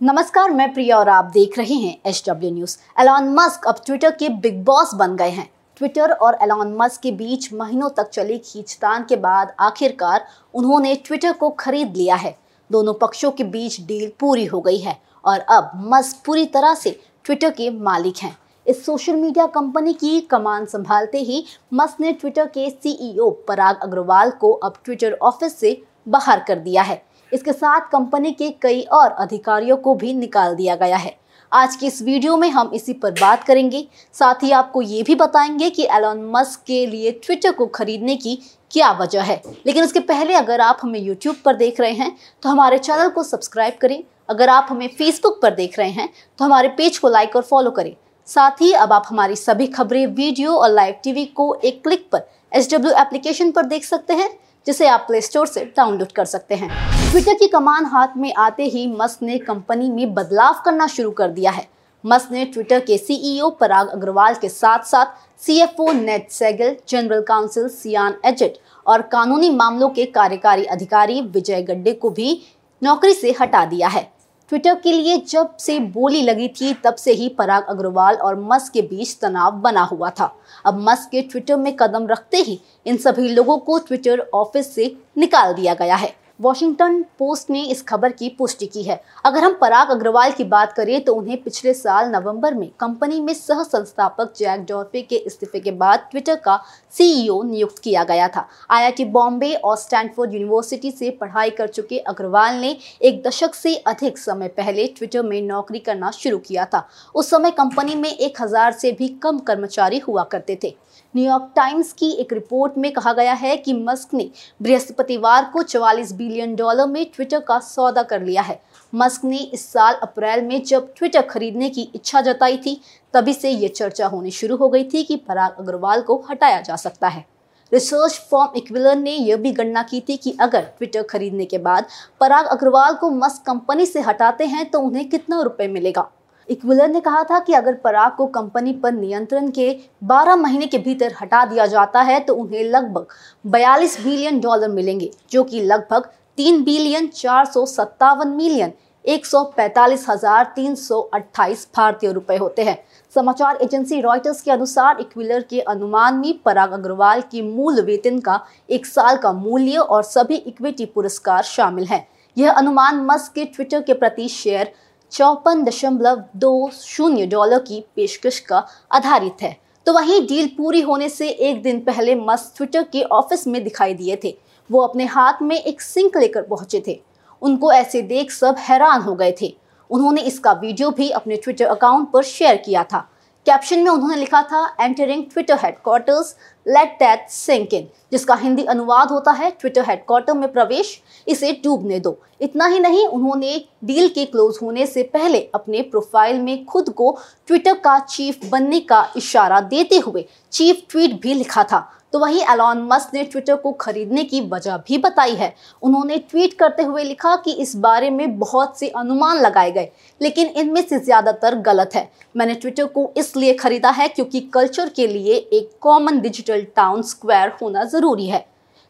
नमस्कार, मैं प्रिया और आप देख रहे हैं H W news. Elon Musk अब ट्विटर के बिग बॉस बन गए हैं। ट्विटर और एलॉन मस्क के बीच महीनों तक चली खींचतान के बाद आखिरकार उन्होंने ट्विटर को खरीद लिया है। दोनों पक्षों के बीच डील पूरी हो गई है और अब मस्क पूरी तरह से ट्विटर के मालिक हैं। इस सोशल मीडिया कंपनी की कमान संभालते ही मस्क ने ट्विटर के सीईओ पराग अग्रवाल को अब ट्विटर ऑफ़िस से बाहर कर दिया है। इसके साथ कंपनी के कई और अधिकारियों को भी निकाल दिया गया है। आज की इस वीडियो में हम इसी पर बात करेंगे। साथ ही आपको ये भी बताएँगे कि एलॉन मस्क के लिए ट्विटर को खरीदने की क्या वजह है। लेकिन उसके पहले अगर आप हमें यूट्यूब पर देख रहे हैं तो हमारे चैनल को सब्सक्राइब करें। अगर आप हमें फेसबुक पर देख रहे हैं तो हमारे पेज को लाइक और फॉलो करें। साथ ही अब आप हमारी सभी खबरें वीडियो और लाइव टीवी को एक क्लिक पर एच एप्लीकेशन पर देख सकते हैं, जिसे आप प्ले स्टोर से डाउनलोड कर सकते हैं। ट्विटर की कमान हाथ में आते ही मस्क ने कंपनी में बदलाव करना शुरू कर दिया है। मस्क ने ट्विटर के सीईओ पराग अग्रवाल के साथ साथ CFO Ned Segal, general counsel Sean एजेट और कानूनी मामलों के कार्यकारी अधिकारी विजय गड्डे को भी नौकरी से हटा दिया है। ट्विटर के लिए जब से बोली लगी थी, तब से ही पराग अग्रवाल और मस्क के बीच तनाव बना हुआ था। अब मस्क के ट्विटर में कदम रखते ही इन सभी लोगों को ट्विटर ऑफ़िस से निकाल दिया गया है। वॉशिंगटन पोस्ट ने इस खबर की पुष्टि की है। अगर हम पराग अग्रवाल की बात करें तो उन्हें पिछले साल नवंबर में कंपनी में सह संस्थापक जैक डॉर्पे के इस्तीफे के बाद ट्विटर का सीईओ नियुक्त किया गया था। आईआईटी बॉम्बे और स्टैनफोर्ड यूनिवर्सिटी से पढ़ाई कर चुके अग्रवाल ने एक दशक से अधिक समय पहले ट्विटर में नौकरी करना शुरू किया था। उस समय कंपनी में एक हज़ार से भी कम कर्मचारी हुआ करते थे। न्यूयॉर्क टाइम्स की एक रिपोर्ट में कहा गया है कि मस्क ने बृहस्पतिवार को 44 बिलियन डॉलर में ट्विटर का सौदा कर लिया है। मस्क ने इस साल अप्रैल में जब ट्विटर खरीदने की इच्छा जताई थी, तभी से ये चर्चा होनी शुरू हो गई थी कि पराग अग्रवाल को हटाया जा सकता है। रिसर्च फॉर्म इक्विलर ने यह भी गणना की थी कि अगर ट्विटर खरीदने के बाद पराग अग्रवाल को मस्क कंपनी से हटाते हैं तो उन्हें कितना रुपए मिलेगा? इक्विलर ने कहा था कि अगर पराग को कंपनी पर नियंत्रण के 12 महीने के भीतर हटा दिया जाता है तो उन्हें लगभग 42 बिलियन डॉलर मिलेंगे, जो कि लगभग 3 बिलियन चार सौ सत्तावन मिलियन, एक सौ पैंतालीस हज़ार तीन सौ अट्ठाईस भारतीय रुपए होते हैं। समाचार एजेंसी रॉयटर्स के अनुसार इक्विलर के अनुमान में पराग अग्रवाल की मूल वेतन का एक साल का मूल्य और सभी इक्विटी पुरस्कार शामिल हैं। यह अनुमान मस्क के ट्विटर के प्रति शेयर चौपन दशमलव दो शून्य डॉलर की पेशकश का आधारित है। तो वहीं डील पूरी होने से एक दिन पहले मस्क ट्विटर के ऑफ़िस में दिखाई दिए थे। वो अपने हाथ में एक सिंक लेकर पहुँचे थे। उनको ऐसे देख सब हैरान हो गए थे। उन्होंने इसका वीडियो भी अपने ट्विटर अकाउंट पर शेयर किया था। कैप्शन में उन्होंने लिखा था entering Twitter headquarters let that sink in जिसका हिंदी अनुवाद होता है ट्विटर हेडक्वार्टर में प्रवेश, इसे डूबने दो। इतना ही नहीं, उन्होंने डील के क्लोज होने से पहले अपने प्रोफ़ाइल में खुद को ट्विटर का चीफ बनने का इशारा देते हुए चीफ ट्वीट भी लिखा था। तो वहीं एलॉन मस्क ने ट्विटर को खरीदने की वजह भी बताई है। उन्होंने ट्वीट करते हुए लिखा कि इस बारे में बहुत से अनुमान लगाए गए, लेकिन इनमें से ज़्यादातर गलत है। मैंने ट्विटर को इसलिए खरीदा है क्योंकि कल्चर के लिए एक कॉमन डिजिटल टाउन स्क्वायर होना ज़रूरी है,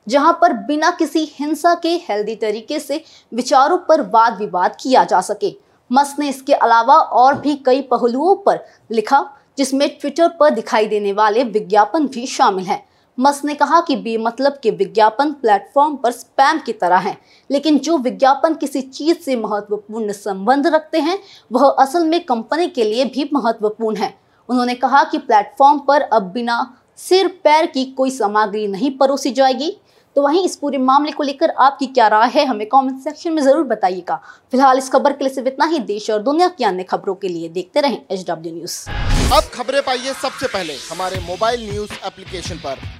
जहाँ पर बिना किसी हिंसा के हेल्दी तरीके से विचारों पर वाद विवाद किया जा सके। मस्क ने इसके अलावा और भी कई पहलुओं पर लिखा, जिसमें ट्विटर पर दिखाई देने वाले विज्ञापन भी शामिल हैं। मस्क ने कहा कि बेमतलब के विज्ञापन प्लेटफॉर्म पर स्पैम की तरह हैं, लेकिन जो विज्ञापन किसी चीज़ से महत्वपूर्ण संबंध रखते हैं, वह असल में कंपनी के लिए भी महत्वपूर्ण है। उन्होंने कहा कि प्लेटफॉर्म पर अब बिना सिर पैर की कोई सामग्री नहीं परोसी जाएगी। तो वहीं इस पूरे मामले को लेकर आपकी क्या राय है, हमें कमेंट सेक्शन में ज़रूर बताइएगा। फ़िलहाल इस खबर के लिए सिर्फ़ इतना ही। देश और दुनिया की अन्य खबरों के लिए देखते रहें एच डब्ल्यू न्यूज़ अब खबरें पाइए सबसे पहले हमारे मोबाइल न्यूज़ एप्लीकेशन पर।